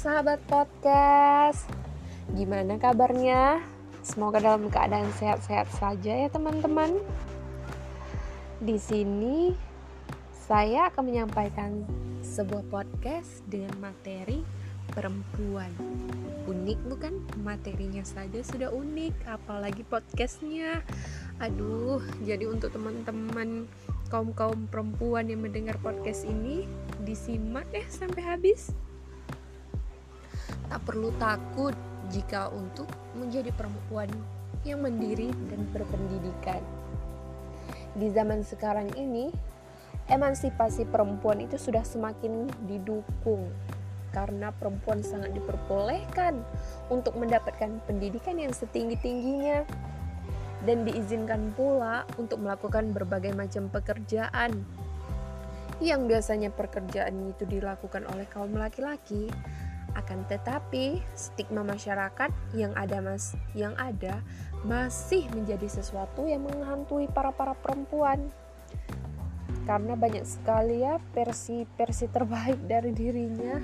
sahabat podcast. Gimana kabarnya? Semoga dalam keadaan sehat-sehat saja ya teman-teman. Di sini saya akan menyampaikan sebuah podcast dengan materi perempuan. Unik bukan? Materinya saja sudah unik, apalagi podcastnya. Aduh, jadi untuk teman-teman kaum-kaum perempuan yang mendengar podcast ini disimak deh sampai habis. Tak perlu takut jika untuk menjadi perempuan yang mandiri dan berpendidikan. Di zaman sekarang ini, emansipasi perempuan itu sudah semakin didukung karena perempuan sangat diperbolehkan untuk mendapatkan pendidikan yang setinggi-tingginya dan diizinkan pula untuk melakukan berbagai macam pekerjaan yang biasanya pekerjaan itu dilakukan oleh kaum laki-laki akan tetapi stigma masyarakat yang ada mas yang ada masih menjadi sesuatu yang menghantui para para perempuan karena banyak sekali ya versi-versi terbaik dari dirinya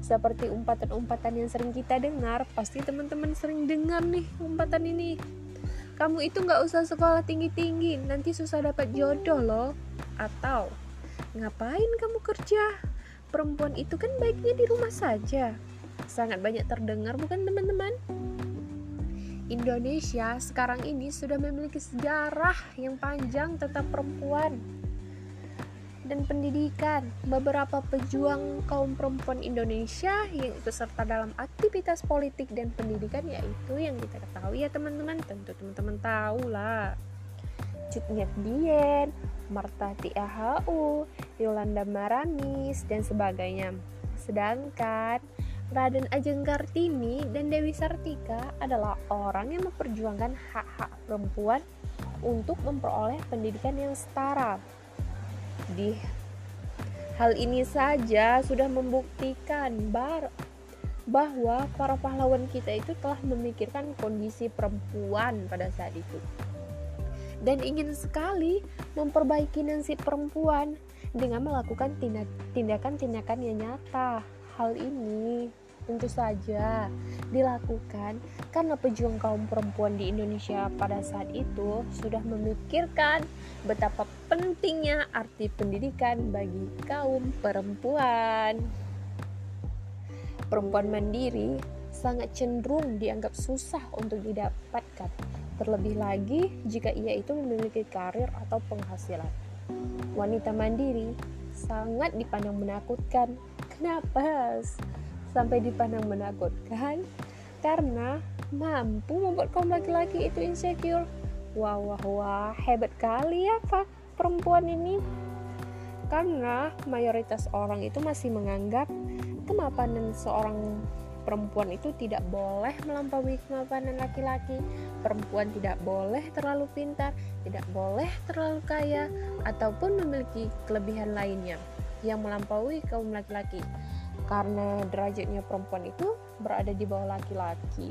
seperti umpatan-umpatan yang sering kita dengar pasti teman-teman sering dengar nih umpatan ini kamu itu nggak usah sekolah tinggi-tinggi, nanti susah dapat jodoh loh. Atau, ngapain kamu kerja? Perempuan itu kan baiknya di rumah saja. Sangat banyak terdengar bukan teman-teman? Indonesia sekarang ini sudah memiliki sejarah yang panjang tentang perempuan dan pendidikan. Beberapa pejuang kaum perempuan Indonesia yang ikut serta dalam aktivitas politik dan pendidikan yaitu yang kita ketahui ya teman-teman, tentu teman-teman tahu lah. Cut Nyet Dien, Marta Tiahu, Yolanda Maramis, dan sebagainya. Sedangkan Raden Ajeng Kartini dan Dewi Sartika adalah orang yang memperjuangkan hak-hak perempuan untuk memperoleh pendidikan yang setara di hal ini saja sudah membuktikan bar bahwa para pahlawan kita itu telah memikirkan kondisi perempuan pada saat itu dan ingin sekali memperbaiki nasib perempuan dengan melakukan tindakan-tindakan yang nyata. Hal ini tentu saja dilakukan karena pejuang kaum perempuan di Indonesia pada saat itu sudah memikirkan betapa pentingnya arti pendidikan bagi kaum perempuan. Perempuan mandiri sangat cenderung dianggap susah untuk didapatkan, terlebih lagi jika ia itu memiliki karir atau penghasilan. Wanita mandiri sangat dipandang menakutkan. Kenapa? sampai dipandang menakutkan karena mampu membuat kaum laki-laki itu insecure. Wah, wah, wah, hebat kali ya Pak perempuan ini. Karena mayoritas orang itu masih menganggap kemapanan seorang perempuan itu tidak boleh melampaui kemapanan laki-laki. Perempuan tidak boleh terlalu pintar, tidak boleh terlalu kaya, ataupun memiliki kelebihan lainnya yang melampaui kaum laki-laki karena derajatnya perempuan itu berada di bawah laki-laki.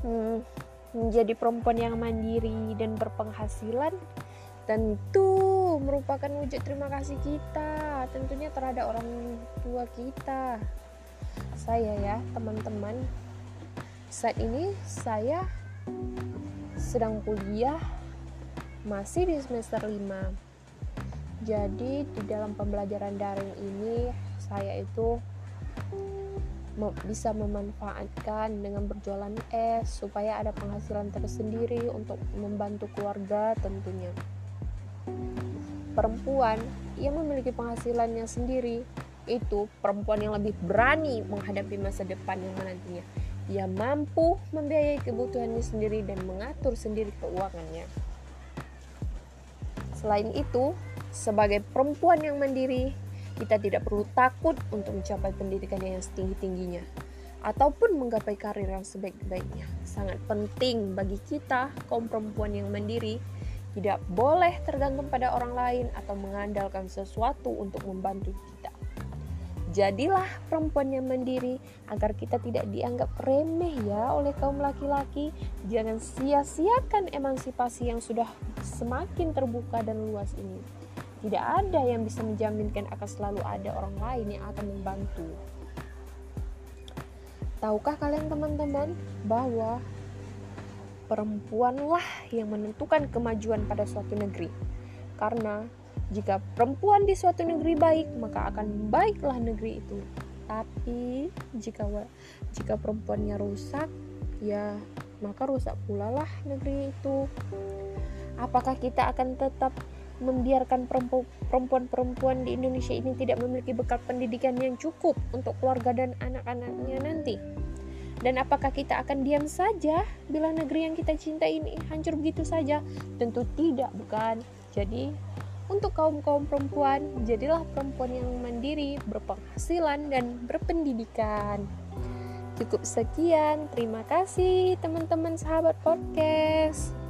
Hmm, menjadi perempuan yang mandiri dan berpenghasilan tentu merupakan wujud terima kasih kita. Tentunya terhadap orang tua kita. Saya ya teman-teman. Saat ini saya sedang kuliah masih di semester 5 jadi di dalam pembelajaran daring ini saya itu bisa memanfaatkan dengan berjualan es supaya ada penghasilan tersendiri untuk membantu keluarga tentunya. Perempuan yang memiliki penghasilannya sendiri itu perempuan yang lebih berani menghadapi masa depan yang menantinya. Dia mampu membiayai kebutuhannya sendiri dan mengatur sendiri keuangannya. Selain itu, sebagai perempuan yang mandiri, kita tidak perlu takut untuk mencapai pendidikan yang setinggi-tingginya ataupun menggapai karir yang sebaik-baiknya. Sangat penting bagi kita, kaum perempuan yang mandiri, tidak boleh tergantung pada orang lain atau mengandalkan sesuatu untuk membantu kita. Jadilah perempuan yang mandiri agar kita tidak dianggap remeh ya oleh kaum laki-laki. Jangan sia-siakan emansipasi yang sudah semakin terbuka dan luas ini Tidak ada yang bisa menjaminkan akan selalu ada orang lain yang akan membantu. Tahukah kalian teman-teman bahwa perempuanlah yang menentukan kemajuan pada suatu negeri? Karena jika perempuan di suatu negeri baik, maka akan baiklah negeri itu. Tapi jika jika perempuannya rusak, ya maka rusak pula lah negeri itu. Apakah kita akan tetap membiarkan perempuan-perempuan di Indonesia ini tidak memiliki bekal pendidikan yang cukup untuk keluarga dan anak-anaknya nanti? Dan apakah kita akan diam saja bila negeri yang kita cintai ini hancur begitu saja? Tentu tidak, bukan? Jadi, untuk kaum-kaum perempuan, jadilah perempuan yang mandiri, berpenghasilan, dan berpendidikan. Cukup sekian, terima kasih teman-teman sahabat podcast.